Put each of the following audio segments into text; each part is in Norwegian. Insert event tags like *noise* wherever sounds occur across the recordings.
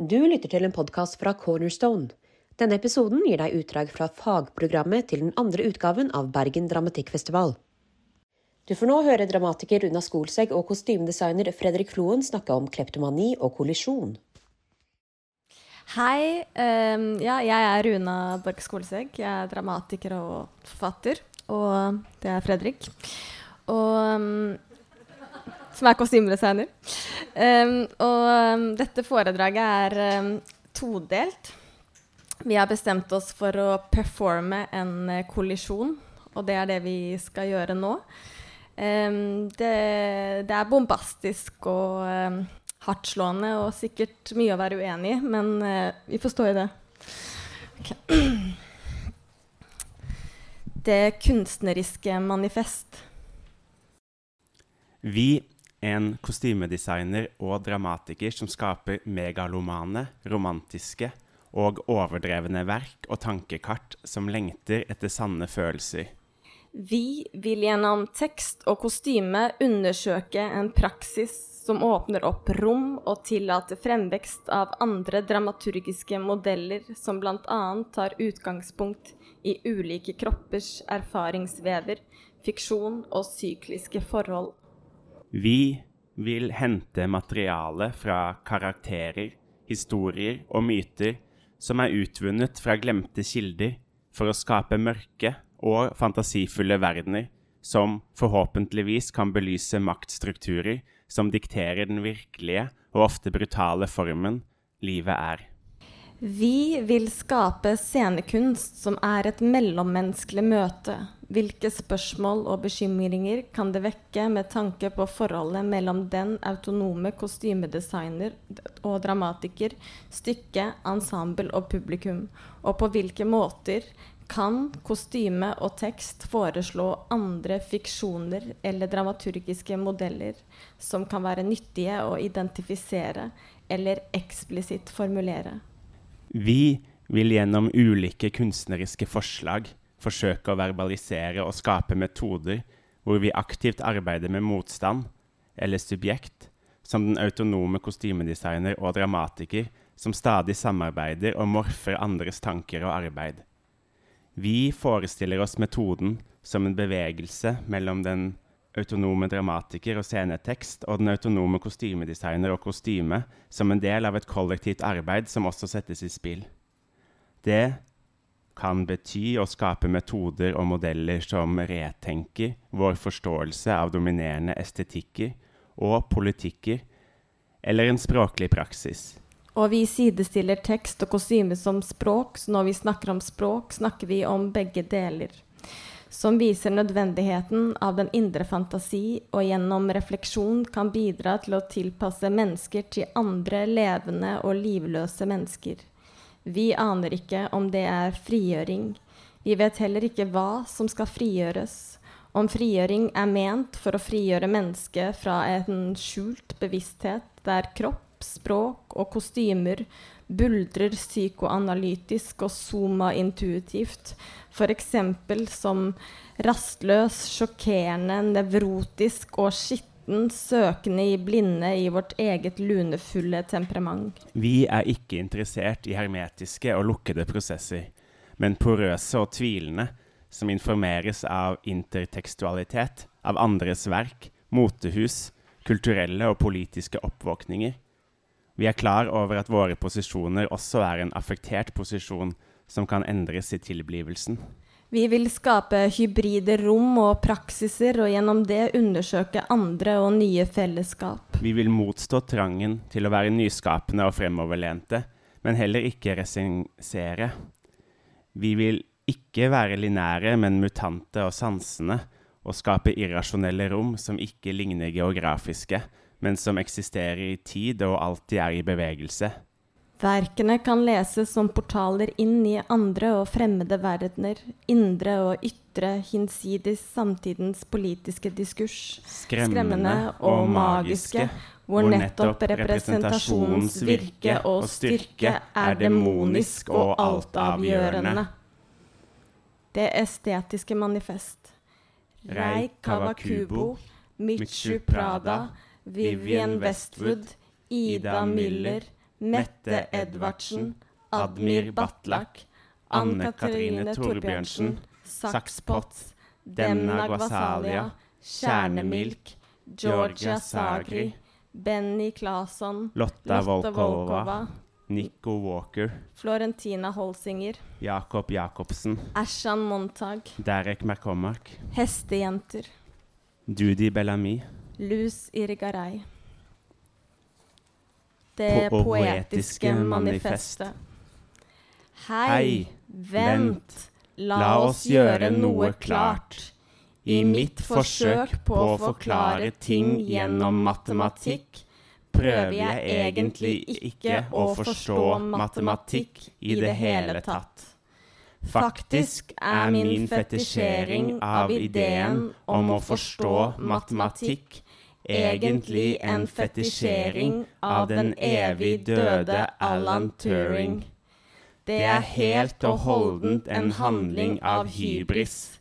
Du lytter til en podkast fra Cornerstone. Denne episoden gir deg utdrag fra fagprogrammet til den andre utgaven av Bergen Dramatikkfestival. Du får nå høre dramatiker Runa Skolsegg og kostymedesigner Fredrik Floen snakke om kleptomani og kollisjon. Hei. Um, ja, jeg er Runa Borch Skolsegg. Jeg er dramatiker og forfatter. Og det er Fredrik. Og um, som er kostymedesigner. Um, og um, dette foredraget er um, todelt. Vi har bestemt oss for å performe en uh, kollisjon, og det er det vi skal gjøre nå. Det, det, er bombastisk og hardtslående og sikkert mye å være uenig i, men uh, vi får stå i det. Okay. *clears throat* Det kunstneriske manifest. Vi en kostymedesigner og dramatiker som skaper megalomane, romantiske og overdrevne verk og tankekart som lengter etter sanne følelser. Vi vil gjennom tekst og kostyme undersøke en praksis som åpner opp rom og tillater fremvekst av andre dramaturgiske modeller som bl.a. tar utgangspunkt i ulike kroppers erfaringsvever, fiksjon og sykliske forhold. Vi vil hente materiale fra karakterer, historier og myter som er utvunnet fra glemte kilder, for å skape mørke og fantasifulle verdener som forhåpentligvis kan belyse maktstrukturer som dikterer den virkelige og ofte brutale formen livet er. Vi vil skape scenekunst som er et mellommenneskelig møte. Hvilke spørsmål og bekymringer kan det vekke med tanke på forholdet mellom den autonome kostymedesigner og dramatiker, stykke, ensemble og publikum? Og på hvilke måter kan kostyme og tekst foreslå andre fiksjoner eller dramaturgiske modeller som kan være nyttige å identifisere eller eksplisitt formulere? Vi vil gjennom ulike kunstneriske forslag forsøke å verbalisere og skape metoder hvor vi aktivt arbeider med motstand, eller subjekt, som den autonome kostymedesigner og dramatiker som stadig samarbeider og morfer andres tanker og arbeid. Vi forestiller oss metoden som en bevegelse mellom den autonome dramatiker og scenetekst og den autonome kostymedesigner og kostyme som en del av et kollektivt arbeid som også settes i spill. Det kan bety å skape metoder og modeller som retenker vår forståelse av dominerende estetikker og politikker, eller en språklig praksis. Og vi sidestiller tekst og kostyme som språk, så når vi snakker om språk, snakker vi om begge deler som viser nødvendigheten av den indre fantasi, og gjennom refleksjon kan bidra til å tilpasse mennesker til andre levende og livløse mennesker. Vi aner ikke om det er frigjøring. Vi vet heller ikke hva som skal frigjøres. Om frigjøring er ment for å frigjøre mennesket fra en skjult bevissthet der kropp, språk og kostymer buldrer psykoanalytisk og soma-intuitivt, f.eks. som rastløs, sjokkerende, nevrotisk og skitten, søkende i blinde i vårt eget lunefulle temperament. Vi er ikke interessert i hermetiske og lukkede prosesser, men porøse og tvilende, som informeres av intertekstualitet, av andres verk, motehus, kulturelle og politiske oppvåkninger. Vi er klar over at våre posisjoner også er en affektert posisjon som kan endres i tilblivelsen. Vi vil skape hybride rom og praksiser, og gjennom det undersøke andre og nye fellesskap. Vi vil motstå trangen til å være nyskapende og fremoverlente, men heller ikke resignere. Vi vil ikke være linære, men mutante og sansende, og skape irrasjonelle rom som ikke ligner geografiske, men som eksisterer i tid og alltid er i bevegelse. Verkene kan leses som portaler inn i andre og fremmede verdener, indre og ytre, hinsides samtidens politiske diskurs, skremmende, skremmende og magiske, hvor nettopp representasjonens virke og styrke er demonisk og altavgjørende. Det estetiske manifest. Rei Kawakubo, Michu Prada, Vivian Westwood, Ida Miller, Mette Edvardsen, Admir Batlak, Anne Katrine Torbjørnsen, Saks Potts, Demna Gwasalia, Kjernemilk, Georgia Sagri, Benny Claesson, Lotta Volkova, Volkova, Nico Walker, Florentina Holsinger, Jakob Jacobsen, Ashan Montag, Derek McCormack, Hestejenter, Dudi Bellamy, Luz Irigaray. Det Po- poetiske manifestet. Hei, vent, la oss gjøre noe klart. I mitt forsøk på å forklare ting gjennom matematikk, prøver jeg egentlig ikke å forstå matematikk i det hele tatt. Faktisk er min fetisjering av ideen om å forstå matematikk egentlig en fetisjering av den evig døde Alan Turing. Det er helt og holdent en handling av hybris.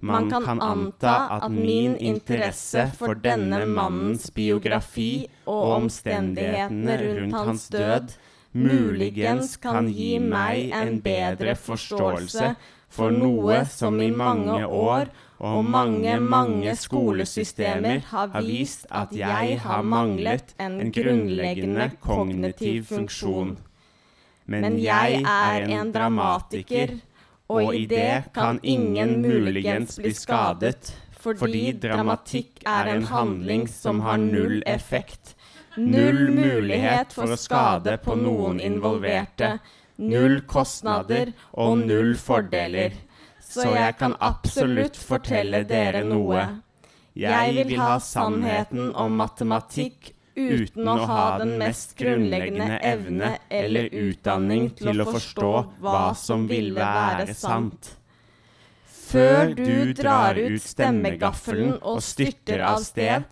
Man kan anta at min interesse for denne mannens biografi og omstendighetene rundt hans død muligens kan gi meg en bedre forståelse for noe som i mange år og mange, mange skolesystemer har vist at jeg har manglet en grunnleggende kognitiv funksjon. Men jeg er en dramatiker, og i det kan ingen muligens bli skadet, fordi dramatikk er en handling som har null effekt. Null mulighet for å skade på noen involverte. Null kostnader og null fordeler. Så jeg kan absolutt fortelle dere noe. Jeg vil ha sannheten om matematikk uten å ha den mest grunnleggende evne eller utdanning til å forstå hva som ville være sant. Før du drar ut stemmegaffelen og styrter av sted,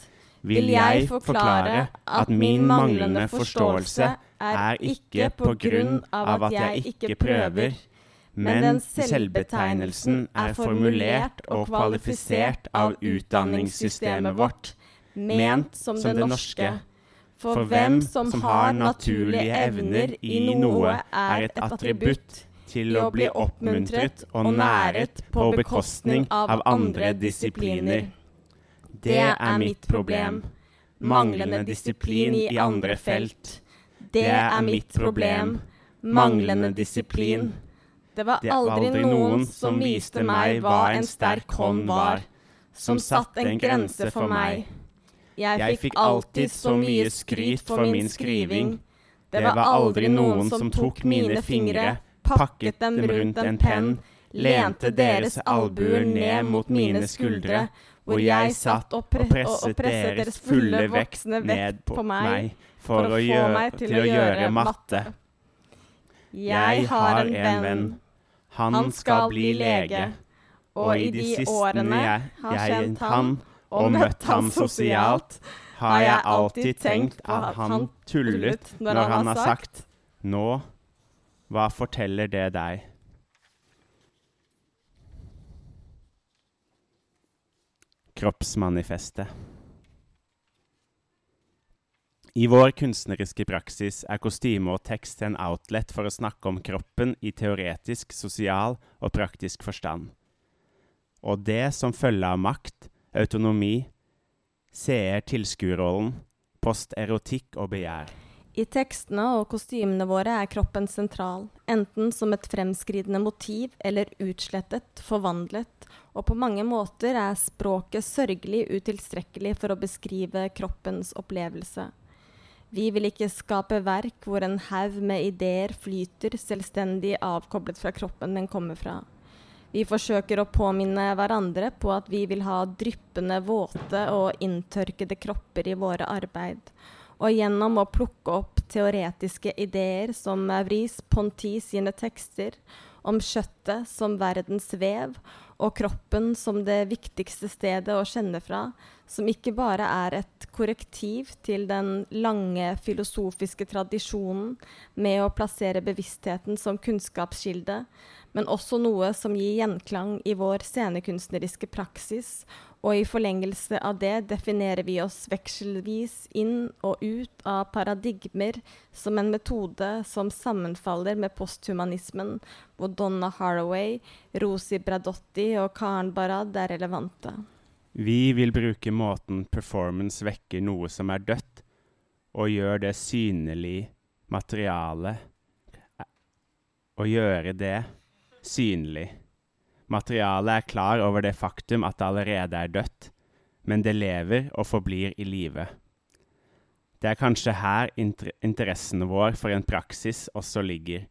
vil jeg forklare at min manglende forståelse er ikke på grunn av at jeg ikke prøver, men den selvbetegnelsen er formulert og kvalifisert av utdanningssystemet vårt, ment som det norske. For hvem som har naturlige evner i noe, er et attributt til å bli oppmuntret og næret på bekostning av andre disipliner. Det er mitt problem. Manglende disiplin i andre felt. Det er mitt problem. Manglende disiplin. Det var aldri noen som viste meg hva en sterk hånd var, som satte en grense for meg. Jeg fikk alltid så mye skryt for min skriving. Det var aldri noen som tok mine fingre, pakket dem rundt en penn, lente deres albuer ned mot mine skuldre, hvor jeg satt og, pre og presset deres fulle voksne ned på meg for å få meg til å gjøre matte. Jeg har en venn. Han skal bli lege. Og i de årene jeg har kjent han og møtt ham sosialt, har jeg alltid tenkt at han tullet når han har sagt Nå, hva forteller det deg? Kroppsmanifestet. I vår kunstneriske praksis er kostyme og tekst en outlet for å snakke om kroppen i teoretisk, sosial og praktisk forstand. Og det som følge av makt, autonomi, seer-tilskuerrollen, posterotikk og begjær. I tekstene og kostymene våre er kroppen sentral, enten som et fremskridende motiv eller utslettet, forvandlet, og på mange måter er språket sørgelig utilstrekkelig for å beskrive kroppens opplevelse. Vi vil ikke skape verk hvor en haug med ideer flyter selvstendig avkoblet fra kroppen den kommer fra. Vi forsøker å påminne hverandre på at vi vil ha dryppende, våte og inntørkede kropper i våre arbeid. Og gjennom å plukke opp teoretiske ideer som Maurice Ponti sine tekster, om kjøttet som verdens vev og kroppen som det viktigste stedet å kjenne fra, som ikke bare er et korrektiv til den lange filosofiske tradisjonen med å plassere bevisstheten som kunnskapskilde, men også noe som gir gjenklang i vår scenekunstneriske praksis, og i forlengelse av det definerer vi oss vekselvis inn og ut av paradigmer som en metode som sammenfaller med posthumanismen, hvor Donna Haraway, Rosi Bradotti og Karen Barad er relevante. Vi vil bruke måten performance vekker noe som er dødt, og gjør det synlig materiale Og gjøre det synlig. Materialet er klar over det faktum at det allerede er dødt, men det lever og forblir i live. Det er kanskje her inter interessen vår for en praksis også ligger,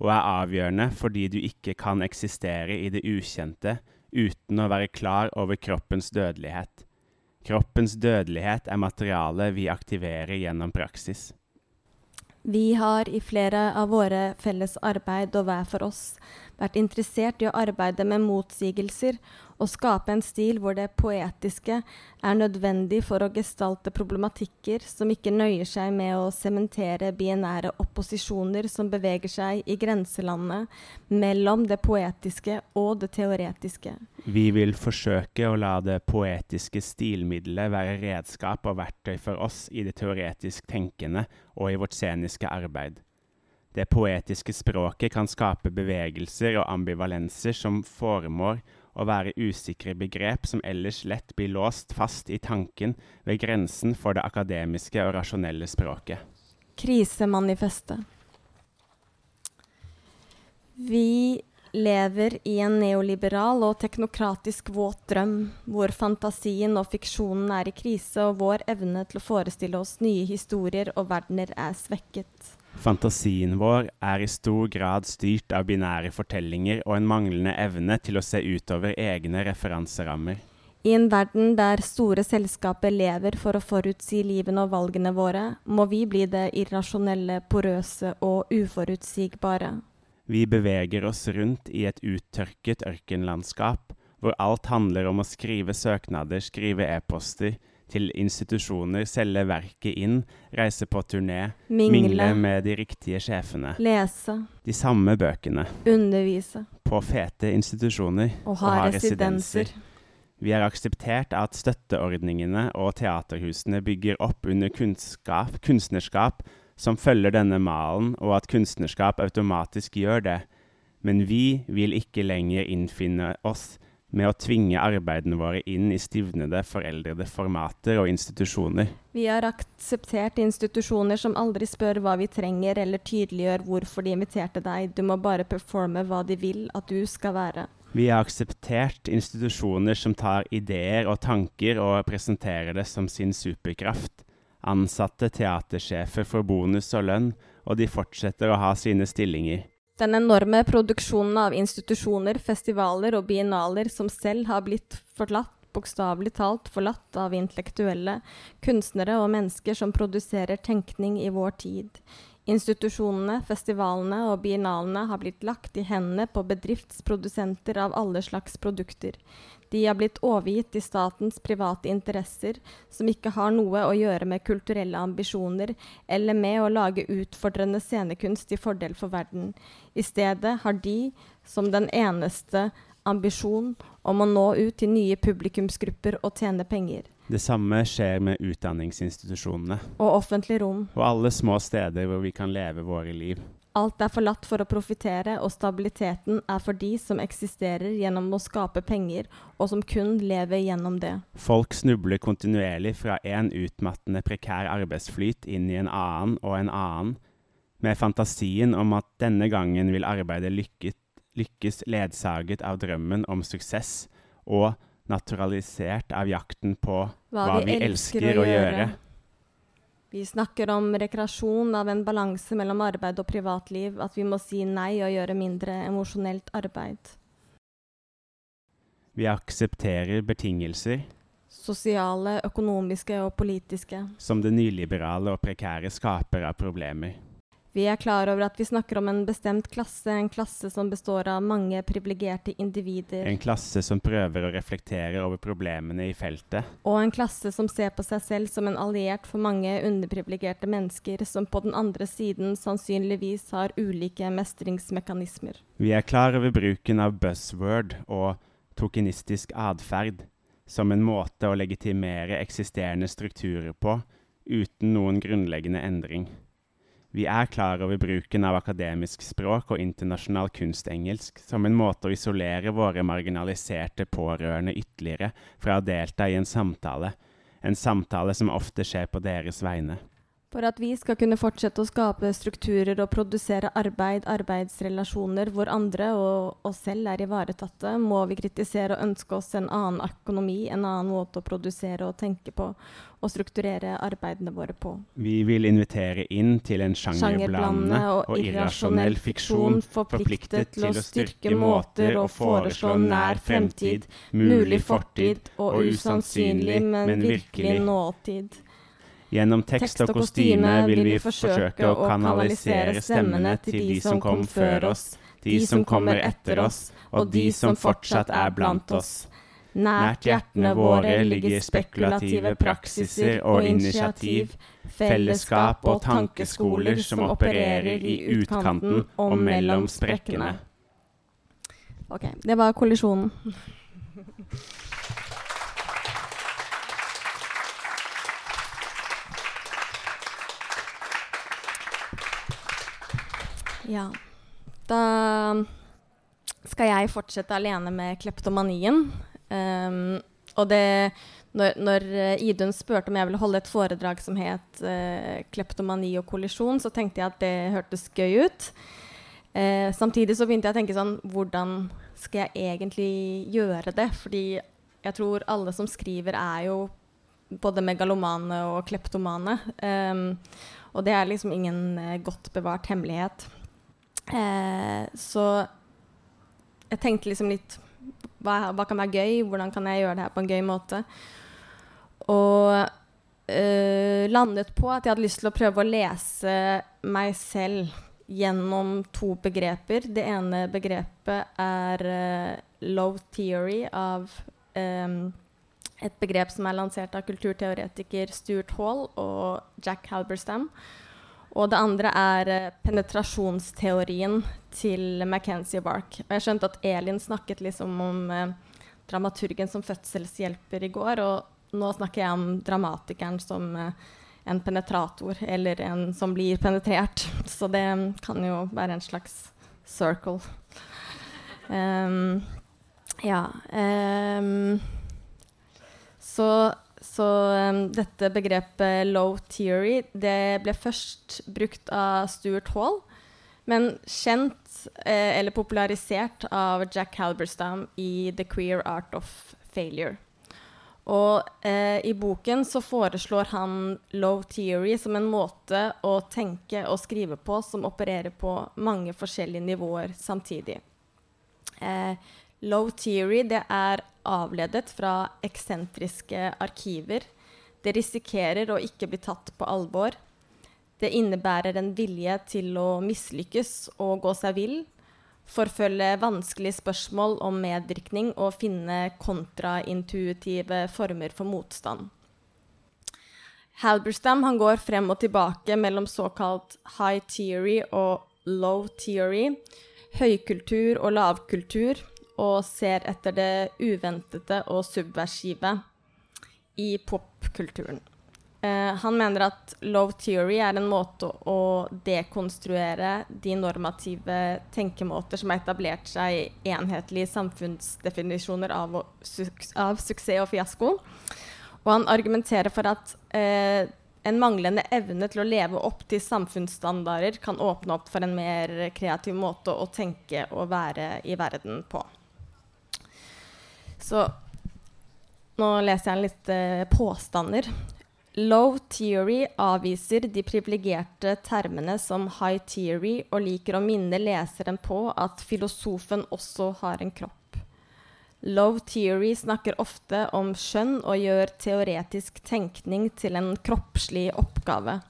og er avgjørende fordi du ikke kan eksistere i det ukjente uten å være klar over kroppens dødelighet. Kroppens dødelighet er materialet vi aktiverer gjennom praksis. Vi har i flere av våre felles arbeid og hver for oss vært interessert i å arbeide med motsigelser og skape en stil hvor det poetiske er nødvendig for å gestalte problematikker som ikke nøyer seg med å sementere bienære opposisjoner som beveger seg i grenselandet mellom det poetiske og det teoretiske. Vi vil forsøke å la det poetiske stilmiddelet være redskap og verktøy for oss i det teoretisk tenkende og i vårt sceniske arbeid. Det poetiske språket kan skape bevegelser og ambivalenser som formår å være usikre begrep som ellers lett blir låst fast i tanken ved grensen for det akademiske og rasjonelle språket. Krisemanifestet. Vi lever i en neoliberal og teknokratisk våt drøm, hvor fantasien og fiksjonen er i krise, og vår evne til å forestille oss nye historier og verdener er svekket. Fantasien vår er i stor grad styrt av binære fortellinger og en manglende evne til å se utover egne referanserammer. I en verden der store selskaper lever for å forutsi livene og valgene våre, må vi bli det irrasjonelle, porøse og uforutsigbare. Vi beveger oss rundt i et uttørket ørkenlandskap, hvor alt handler om å skrive søknader, skrive e-poster, til institusjoner, selge verket inn, reise på turné, mingle. mingle med de riktige sjefene. Lese. De samme bøkene. Undervise. På fete institusjoner. Og ha, og ha residenser. residenser. Vi har akseptert at støtteordningene og teaterhusene bygger opp under kunnskap, kunstnerskap som følger denne malen, og at kunstnerskap automatisk gjør det. Men vi vil ikke lenger innfinne oss med å tvinge arbeidene våre inn i stivnede, foreldrede formater og institusjoner. Vi har akseptert institusjoner som aldri spør hva vi trenger, eller tydeliggjør hvorfor de inviterte deg. Du må bare performe hva de vil at du skal være. Vi har akseptert institusjoner som tar ideer og tanker og presenterer det som sin superkraft. Ansatte teatersjefer får bonus og lønn, og de fortsetter å ha sine stillinger. Den enorme produksjonen av institusjoner, festivaler og biennaler som selv har blitt forlatt, bokstavelig talt forlatt av intellektuelle, kunstnere og mennesker som produserer tenkning i vår tid. Institusjonene, festivalene og biennalene har blitt lagt i hendene på bedriftsprodusenter av alle slags produkter. De har blitt overgitt til statens private interesser, som ikke har noe å gjøre med kulturelle ambisjoner eller med å lage utfordrende scenekunst til fordel for verden. I stedet har de, som den eneste ambisjon, om å nå ut til nye publikumsgrupper og tjene penger. Det samme skjer med utdanningsinstitusjonene. Og offentlig rom. Og alle små steder hvor vi kan leve våre liv. Alt er forlatt for å profitere, og stabiliteten er for de som eksisterer gjennom å skape penger, og som kun lever gjennom det. Folk snubler kontinuerlig fra en utmattende prekær arbeidsflyt inn i en annen og en annen, med fantasien om at denne gangen vil arbeidet lykkes, lykkes ledsaget av drømmen om suksess, og naturalisert av jakten på hva, hva vi, elsker, elsker å gjøre. gjøre. Vi snakker om rekreasjon av en balanse mellom arbeid og privatliv, at vi må si nei og gjøre mindre emosjonelt arbeid. Vi aksepterer betingelser Sosiale, økonomiske og politiske. Som det nyliberale og prekære skaper av problemer. Vi er klar over at vi snakker om en bestemt klasse, en klasse som består av mange privilegerte individer. En klasse som prøver å reflektere over problemene i feltet. Og en klasse som ser på seg selv som en alliert for mange underprivilegerte mennesker, som på den andre siden sannsynligvis har ulike mestringsmekanismer. Vi er klar over bruken av buzzword og tokenistisk atferd som en måte å legitimere eksisterende strukturer på, uten noen grunnleggende endring. Vi er klar over bruken av akademisk språk og internasjonal kunstengelsk som en måte å isolere våre marginaliserte pårørende ytterligere fra å delta i en samtale, en samtale som ofte skjer på deres vegne. For at vi skal kunne fortsette å skape strukturer og produsere arbeid, arbeidsrelasjoner hvor andre og oss selv er ivaretatte, må vi kritisere og ønske oss en annen økonomi, en annen måte å produsere og tenke på og strukturere arbeidene våre på. Vi vil invitere inn til en sjangerblandende og irrasjonell fiksjon forpliktet til å styrke måter å foreslå nær fremtid, mulig fortid og usannsynlig, men virkelig nåtid. Gjennom tekst og kostyme vil vi forsøke å kanalisere stemmene til de som kom før oss, de som kommer etter oss, og de som fortsatt er blant oss. Nært hjertene våre ligger spekulative praksiser og initiativ, fellesskap og tankeskoler som opererer i utkanten og mellom sprekkene. Ok, det var kollisjonen. *laughs* Ja. Da skal jeg fortsette alene med kleptomanien. Um, og det når, når, Idun spurte om jeg ville holde et foredrag som het uh, 'Kleptomani og kollisjon', så tenkte jeg at det hørtes gøy ut. Uh, samtidig så begynte jeg å tenke sånn Hvordan skal jeg egentlig gjøre det? Fordi jeg tror alle som skriver, er jo både megalomane og kleptomane. Um, og det er liksom ingen uh, godt bevart hemmelighet. Eh, så jeg tenkte liksom litt hva, hva, kan være gøy? Hvordan kan jeg gjøre det her på en gøy måte? Og eh, landet på at jeg hadde lyst til å prøve å lese meg selv gjennom to begreper. Det ene begrepet er eh, low theory av um, et begrep som er lansert av kulturteoretiker Stuart Hall og Jack Halberstam. Og det andre er eh, penetrasjonsteorien til Mackenzie Bark. Og jeg skjønte at Elin snakket liksom om eh, dramaturgen som fødselshjelper i går, og nå snakker jeg om dramatikeren som eh, en penetrator, eller en som blir penetrert. *laughs* Så det kan jo være en slags circle. Um, ja. Um, så så um, dette begrepet 'low theory' det ble først brukt av Stuart Hall, men kjent eh, eller popularisert av Jack Halberstam i 'The Queer Art of Failure'. Og eh, i boken så foreslår han low theory som en måte å tenke og skrive på som opererer på mange forskjellige nivåer samtidig. Eh, low theory det er avledet fra eksentriske arkiver. Det risikerer å ikke bli tatt på alvor. Det innebærer en vilje til å mislykkes og gå seg vill, forfølge vanskelige spørsmål om medvirkning og finne kontraintuitive former for motstand. Halberstam går frem og tilbake mellom såkalt high theory og low theory, høykultur og lavkultur, og ser etter det uventede og subversive i popkulturen. Uh, han mener at low theory er en måte å, dekonstruere de normative tenkemåter som har etablert seg i enhetlige samfunnsdefinisjoner av, av, suksess og fiasko. Og han argumenterer for at eh, en manglende evne til å leve opp til samfunnsstandarder kan åpne opp for en mer kreativ måte å tenke og være i verden på. Så nå leser jeg litt eh, påstander. Low theory avviser de privilegerte termene som high theory og liker å minne leseren på at filosofen også har en kropp. Low theory snakker ofte om skjønn og gjør teoretisk tenkning til en kroppslig oppgave.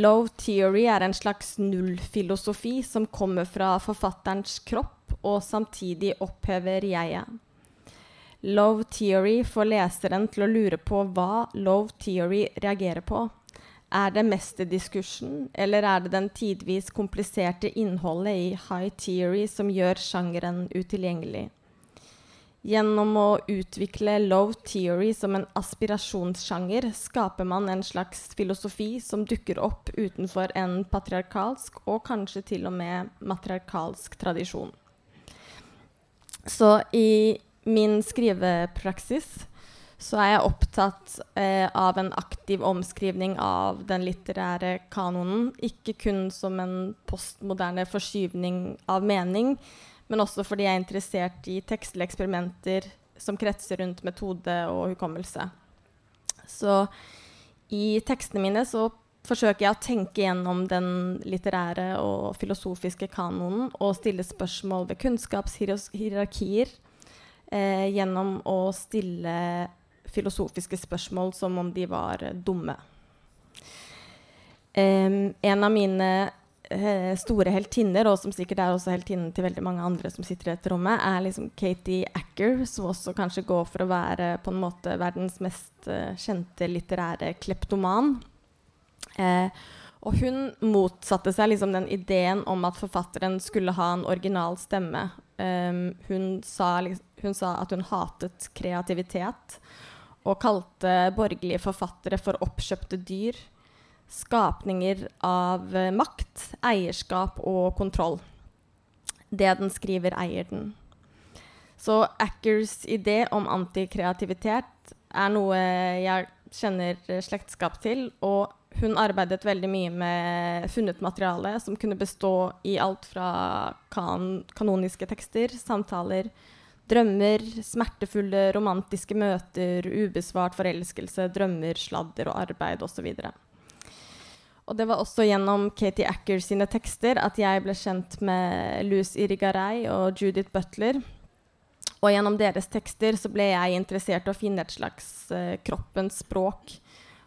Low theory er en slags nullfilosofi som kommer fra forfatterens kropp og samtidig opphever jeget. Love theory får leseren til å lure på hva love theory reagerer på. Er det mesterdiskursen, eller er det den tidvis kompliserte innholdet i high theory som gjør sjangeren utilgjengelig? Gjennom å utvikle low theory som en aspirasjonssjanger skaper man en slags filosofi som dukker opp utenfor en patriarkalsk og kanskje til og med matriarkalsk tradisjon. Så i min skrivepraksis så er jeg opptatt eh, av en aktiv omskrivning av den litterære kanonen. Ikke kun som en postmoderne forskyvning av mening, men også fordi jeg er interessert i tekstlige eksperimenter som kretser rundt metode og hukommelse. Så i tekstene mine så forsøker jeg å tenke gjennom den litterære og filosofiske kanonen og stille spørsmål ved kunnskapshierarkier eh, gjennom å stille filosofiske spørsmål som om de var dumme. Um, en av mine uh, store heltinner, og som sikkert er også heltinnen til veldig mange andre som sitter i dette rommet, er liksom Katie Acker, som også kanskje går for å være på en måte verdens mest uh, kjente litterære kleptoman. Uh, og hun motsatte seg liksom den ideen om at forfatteren skulle ha en original stemme. Um, hun, sa, hun sa at hun hatet kreativitet og kalte borgerlige forfattere for oppkjøpte dyr. Skapninger av eh, makt, eierskap og kontroll. Det den skriver, eier den. Så Ackers idé om antikreativitet er noe jeg kjenner slektskap til. Og hun arbeidet veldig mye med funnet materiale som kunne bestå i alt fra kan kanoniske tekster, samtaler, Drømmer, smertefulle romantiske møter, ubesvart forelskelse, drømmer, sladder og arbeid osv. Og det var også gjennom Katie Acker sine tekster at jeg ble kjent med Luz Irigaray og Judith Butler. Og gjennom deres tekster så ble jeg interessert i å finne et slags uh, kroppens språk,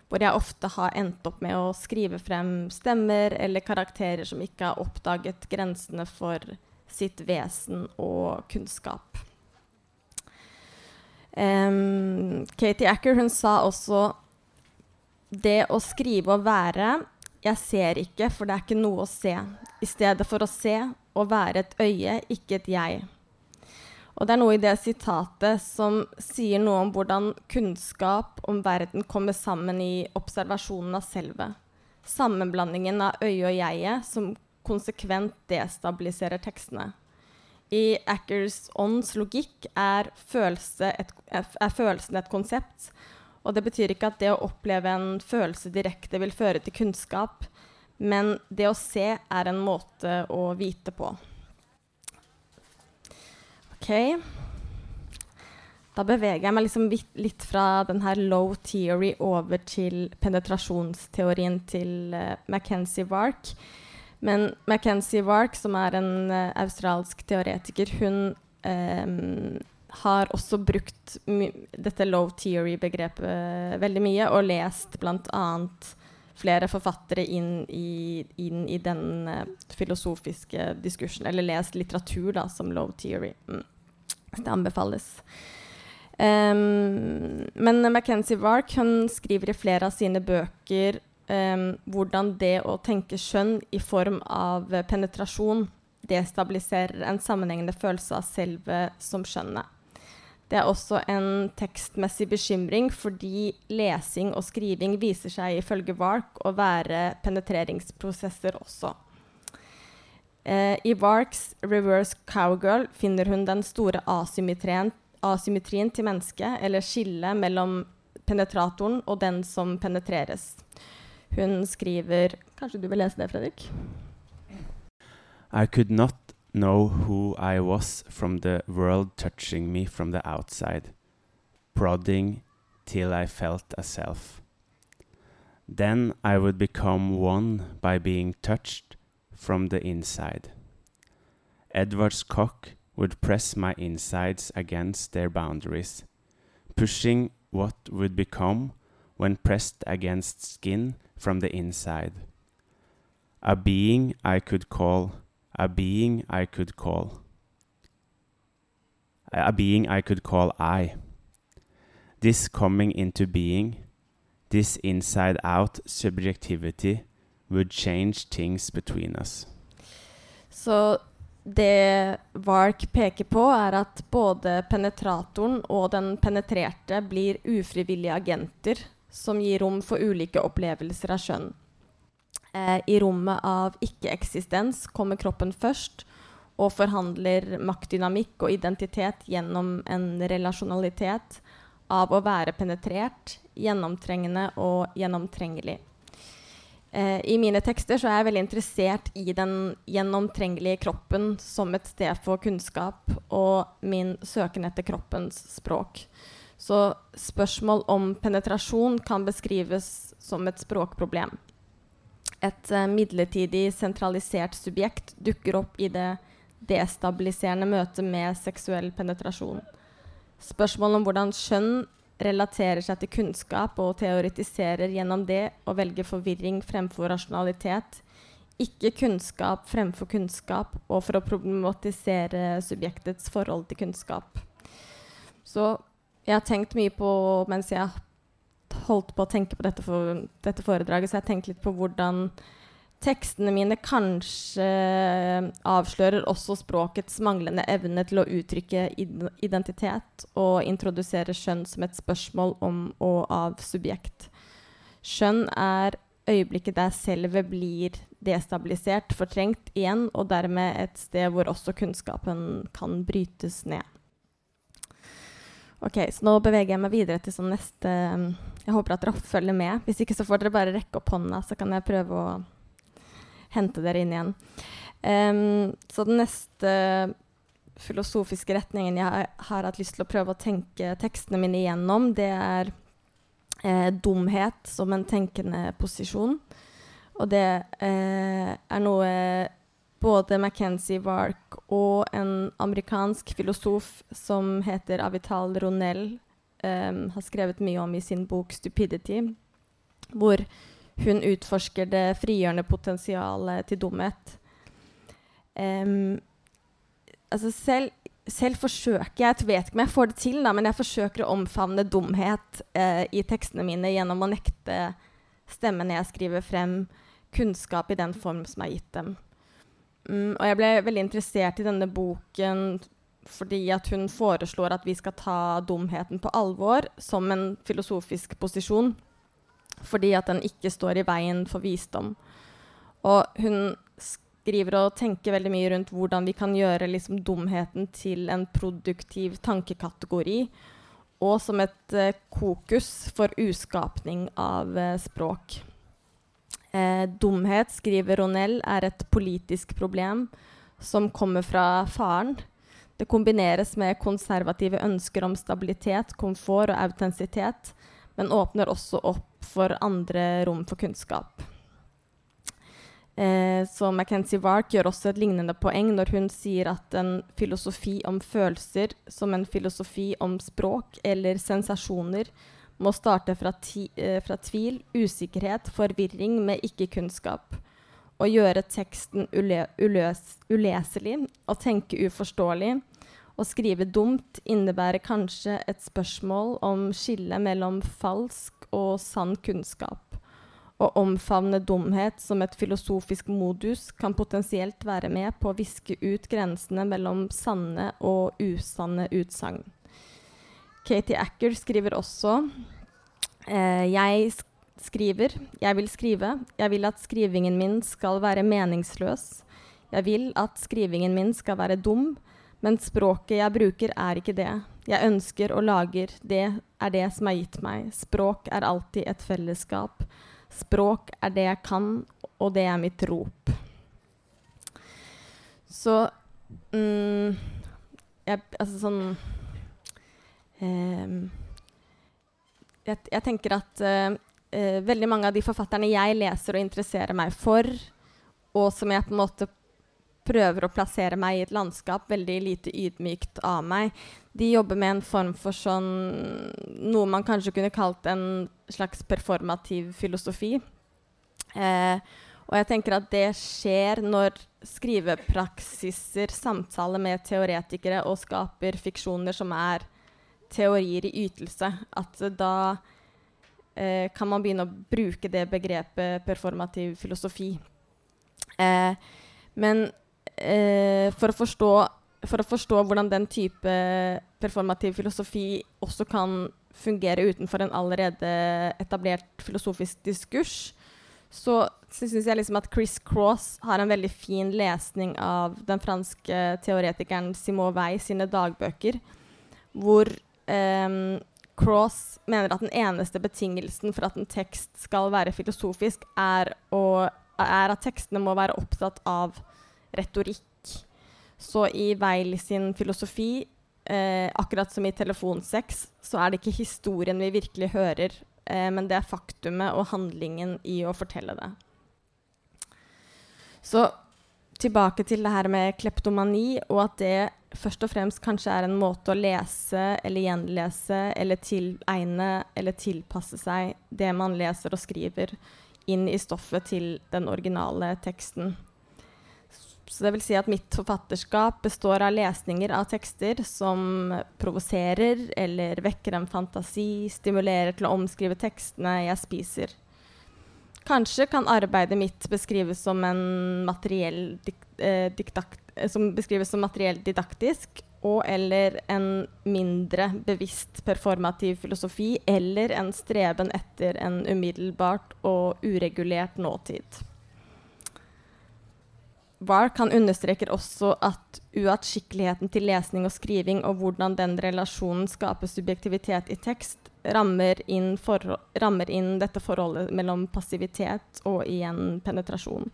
hvor jeg ofte har endt opp med å skrive frem stemmer eller karakterer som ikke har oppdaget grensene for sitt vesen og kunnskap. Um, Katie Acker hun sa også det å skrive og være Jeg ser ikke, for det er ikke noe å se. I stedet for å se og være et øye, ikke et jeg. Og det er noe i det sitatet som sier noe om hvordan kunnskap om verden kommer sammen i observasjonen av selve. Sammenblandingen av øye og jeget som konsekvent destabiliserer tekstene. I Ackers ånds logikk er, følelse et, er følelsen et konsept. Og det betyr ikke at det å oppleve en følelse direkte vil føre til kunnskap, men det å se er en måte å vite på. OK. Da beveger jeg meg liksom litt fra den her low theory over til penetrasjonsteorien til uh, Mackenzie Wark. Men Mackenzie Wark, som er en uh, australsk teoretiker, hun um, har også brukt dette low theory-begrepet veldig mye, og lest bl.a. flere forfattere inn i, inn i den uh, filosofiske diskursen, eller lest litteratur da, som low theory. Mm. Det anbefales. Um, men Mackenzie Wark hun skriver i flere av sine bøker um, hvordan det å tenke skjønn i form av penetrasjon destabiliserer en sammenhengende følelse av selve som skjønnet. Det er også en tekstmessig bekymring fordi lesing og skriving viser seg ifølge Vark å være penetreringsprosesser også. Eh, I Varks 'Reverse Cowgirl' finner hun den store asymmetrien, asymmetrien til mennesket, eller skillet mellom penetratoren og den som penetreres. Hun skriver Kanskje du vil lese det, Fredrik? I could not know who I was from the world touching me from the outside, prodding till I felt a self. Then I would become one by being touched from the inside. Edward's cock would press my insides against their boundaries, pushing what would become when pressed against skin from the inside. a being I could call, a being I could call, a being I could call I. This coming into being, this inside out subjectivity would change things between us. Så det Vark peker på, er at både penetratoren og den penetrerte blir ufrivillige agenter som gir rom for ulike opplevelser av skjønn. Eh, I rommet av ikke-eksistens kommer kroppen først og forhandler maktdynamikk og identitet gjennom en relasjonalitet av å være penetrert, gjennomtrengende og gjennomtrengelig. Eh, I mine tekster så er jeg veldig interessert i den gjennomtrengelige kroppen som et sted for kunnskap, og min søken etter kroppens språk. Så spørsmål om penetrasjon kan beskrives som et språkproblem. Et uh, midlertidig sentralisert subjekt dukker opp i det destabiliserende møtet med seksuell penetrasjon. Spørsmål om hvordan skjønn relaterer seg til kunnskap og teoretiserer gjennom det og velger forvirring fremfor rasjonalitet. Ikke kunnskap fremfor kunnskap, og for å problematisere subjektets forhold til kunnskap. Så jeg har tenkt mye på mens jeg holdt på å tenke på dette, for, dette foredraget, så jeg har tenkt litt på hvordan tekstene mine kanskje avslører også språkets manglende evne til å uttrykke identitet og introdusere skjønn som et spørsmål om og av subjekt. Skjønn er øyeblikket der selve blir destabilisert, fortrengt igjen, og dermed et sted hvor også kunnskapen kan brytes ned. Ok, så Nå beveger jeg meg videre til sånn neste Jeg håper at dere følger med. Hvis ikke så får dere bare rekke opp hånda, så kan jeg prøve å hente dere inn igjen. Um, så den neste filosofiske retningen jeg har hatt lyst til å prøve å tenke tekstene mine igjennom, det er eh, dumhet som en tenkende posisjon. Og det eh, er noe både Mackenzie Wark og en amerikansk filosof som heter Avital Ronell, um, har skrevet mye om i sin bok 'Stupidity', hvor hun utforsker det frigjørende potensialet til dumhet. Um, altså selv, selv, forsøker jeg Jeg vet ikke om jeg får det til, da, men jeg forsøker å omfavne dumhet uh, i tekstene mine gjennom å nekte stemmene jeg skriver frem, kunnskap i den form som er gitt dem. Um, og jeg ble veldig interessert i denne boken fordi at hun foreslår at vi skal ta dumheten på alvor som en filosofisk posisjon fordi at den ikke står i veien for visdom. Og hun skriver og tenker veldig mye rundt hvordan vi kan gjøre liksom, dumheten til en produktiv tankekategori, og som et eh, kokus for uskapning av eh, språk. Eh, dumhet, skriver Ronell, er et politisk problem som kommer fra faren. Det kombineres med konservative ønsker om stabilitet, komfort og autentisitet, men åpner også opp for andre rom for kunnskap. Eh, så Mackenzie Wark gjør også et lignende poeng når hun sier at en filosofi om følelser som en filosofi om språk eller sensasjoner må starte fra, ti, eh, fra tvil, usikkerhet, forvirring med ikke-kunnskap. Å gjøre teksten ule, uløs, uleselig og tenke uforståelig. Å skrive dumt innebærer kanskje et spørsmål om skillet mellom falsk og sann kunnskap. Å omfavne dumhet som et filosofisk modus kan potensielt være med på å viske ut grensene mellom sanne og usanne utsagn. Katie Acker skriver også Jeg skriver, jeg vil skrive, jeg vil at skrivingen min skal være meningsløs. Jeg vil at skrivingen min skal være dum, men språket jeg bruker, er ikke det. Jeg ønsker og lager. Det er det som er gitt meg. Språk er alltid et fellesskap. Språk er det jeg kan, og det er mitt rop. Så mm, jeg, Altså sånn eh, jeg, jeg, tenker at eh, veldig mange av de forfatterne jeg leser og interesserer meg for, og som jeg på en måte prøver å plassere meg i et landskap veldig lite ydmykt av meg. De jobber med en form for sånn Noe man kanskje kunne kalt en slags performativ filosofi. Uh, Og jeg tenker at det skjer når skrivepraksiser samtaler med teoretikere og skaper fiksjoner som er teorier i ytelse. At da eh, kan man begynne å bruke det begrepet performativ filosofi. Eh, men eh, for, å forstå, for, å forstå, hvordan den type performativ filosofi også kan fungere utenfor en allerede etablert filosofisk diskurs, så syns jeg liksom at Chris Cross har en veldig fin lesning av den franske teoretikeren Simon Weil sine dagbøker, hvor um, Cross mener at den eneste betingelsen for at en tekst skal være filosofisk, er, å, er at tekstene må være opptatt av retorikk. Så i Weil sin filosofi, eh, akkurat som i Telefonsex, så er det ikke historien vi virkelig hører, eh, men det er faktumet og handlingen i å fortelle det. Så tilbake til det her med kleptomani, og at det først og fremst kanskje er en måte å lese eller gjenlese eller tilegne eller tilpasse seg det man leser og skriver, inn i stoffet til den originale teksten. Så det vil si at mitt forfatterskap består av lesninger av tekster som provoserer eller vekker en fantasi, stimulerer til å omskrive tekstene jeg spiser. Kanskje kan arbeidet mitt beskrives som en materiell dik eh, diktakt, som beskrives som materiell didaktisk, og eller en mindre bevisst performativ filosofi, eller en streben etter en umiddelbart og uregulert nåtid. Wark han understreker også at uatskikkeligheten til lesning og skriving og hvordan den relasjonen skaper subjektivitet i tekst, rammer inn, rammer inn dette forholdet mellom passivitet og igjen penetrasjon.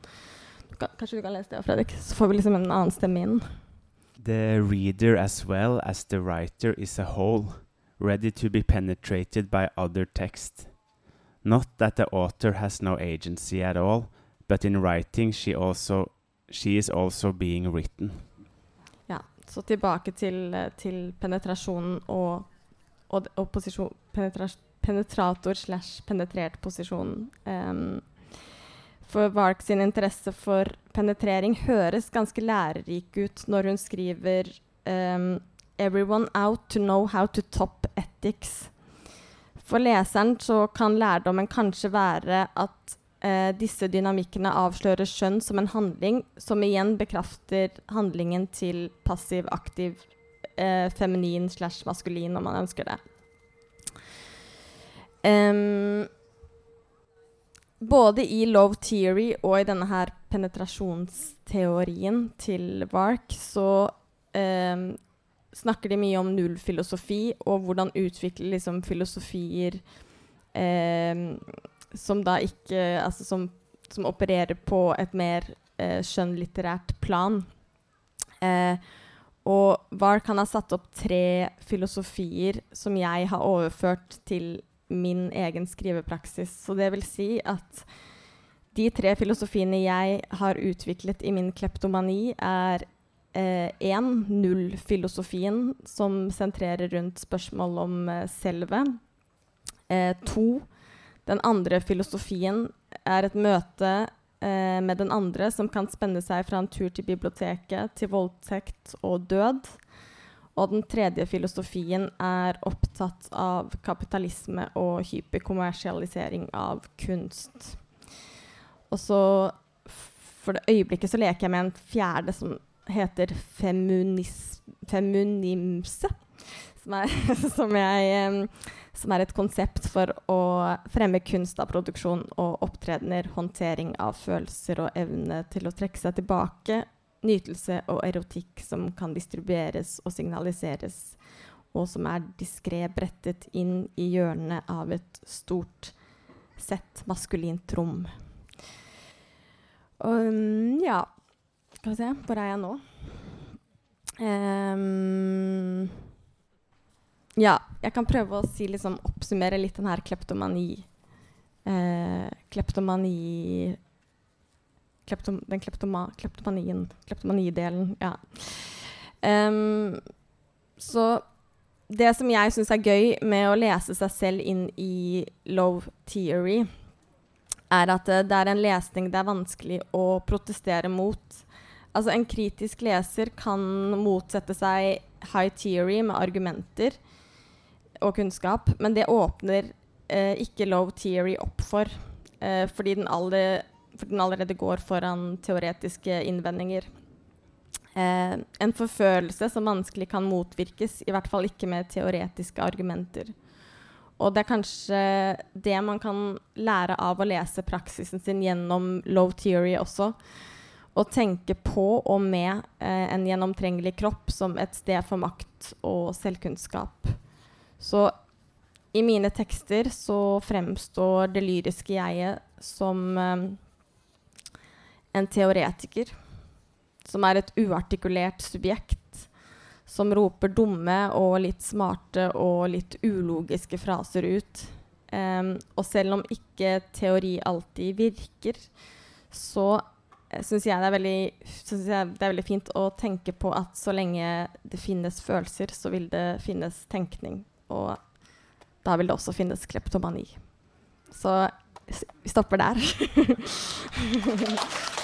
Kanskje du kan lese det, Fredrik, så får vi liksom en annen stemme inn. The reader as well as the writer is a whole, ready to be penetrated by other text. Not that the author has no agency at all, but in writing she also She is also being written. Ja, så tilbake til, til penetrasjonen og, og, og penetra, penetrator slash penetrert posisjonen. Um, for Vark sin interesse for penetrering høres ganske lærerik ut når hun skriver um, 'Everyone out to know how to top ethics'. For leseren så kan lærdommen kanskje være at eh, disse dynamikkene avslører skjønn som en handling, som igjen bekrafter handlingen til passiv-aktiv eh, feminin slash maskulin, om man ønsker det. Um, både i love theory og i denne her penetrasjonsteorien til Vark så um, snakker de mye om nullfilosofi og hvordan utvikle liksom, filosofier um, som da ikke Altså som, som opererer på et mer eh, skjønnlitterært plan. Eh, og VAR kan ha satt opp tre filosofier som jeg har overført til min egen skrivepraksis. Så det vil si at de tre filosofiene jeg har utviklet i min kleptomani, er én eh, null-filosofien, som sentrerer rundt spørsmål om eh, selve. Eh, to den andre filosofien er et møte eh, med den andre som kan spenne seg fra en tur til biblioteket til voldtekt og død. Og den tredje filosofien er opptatt av kapitalisme og hyperkommersialisering av kunst. Og så for det øyeblikket så leker jeg med en fjerde som heter feminis, femunimse. Som, er, *laughs* som jeg som er et konsept for å fremme kunst av produksjon og opptredener, håndtering av følelser og evne til å trekke seg tilbake, nytelse og erotikk som kan distribueres og signaliseres, og som er diskré brettet inn i hjørnet av et stort sett maskulint rom. Um, ja Skal vi se Hvor er jeg nå? Um, ja, jeg kan prøve å si liksom, oppsummere litt den her kleptomani eh, Kleptomani kleptom, Den kleptoma, kleptomanien Kleptomanidelen, ja. Um, så det som jeg syns er gøy med å lese seg selv inn i love theory, er at det er en lesning det er vanskelig å protestere mot. Altså En kritisk leser kan motsette seg high theory med argumenter og kunnskap, men det åpner eh, ikke low theory opp for, eh, fordi den, allerede, for den, allerede, går foran teoretiske innvendinger. Eh, en forfølelse som vanskelig kan motvirkes, i hvert fall ikke med teoretiske argumenter. Og det er kanskje det man kan lære av å lese praksisen sin gjennom low theory også. Å tenke på og med eh, en gjennomtrengelig kropp som et sted for makt og selvkunnskap. Så i mine tekster så fremstår det lyriske jeget som eh, en teoretiker. Som er et uartikulert subjekt som roper dumme og litt smarte og litt ulogiske fraser ut. Um, og selv om ikke teori alltid virker, så uh, syns jeg, jeg, det er veldig fint å tenke på at så lenge det finnes følelser, så vil det finnes tenkning. Og da vil det også finnes kleptomani. Så vi stopper der. *laughs*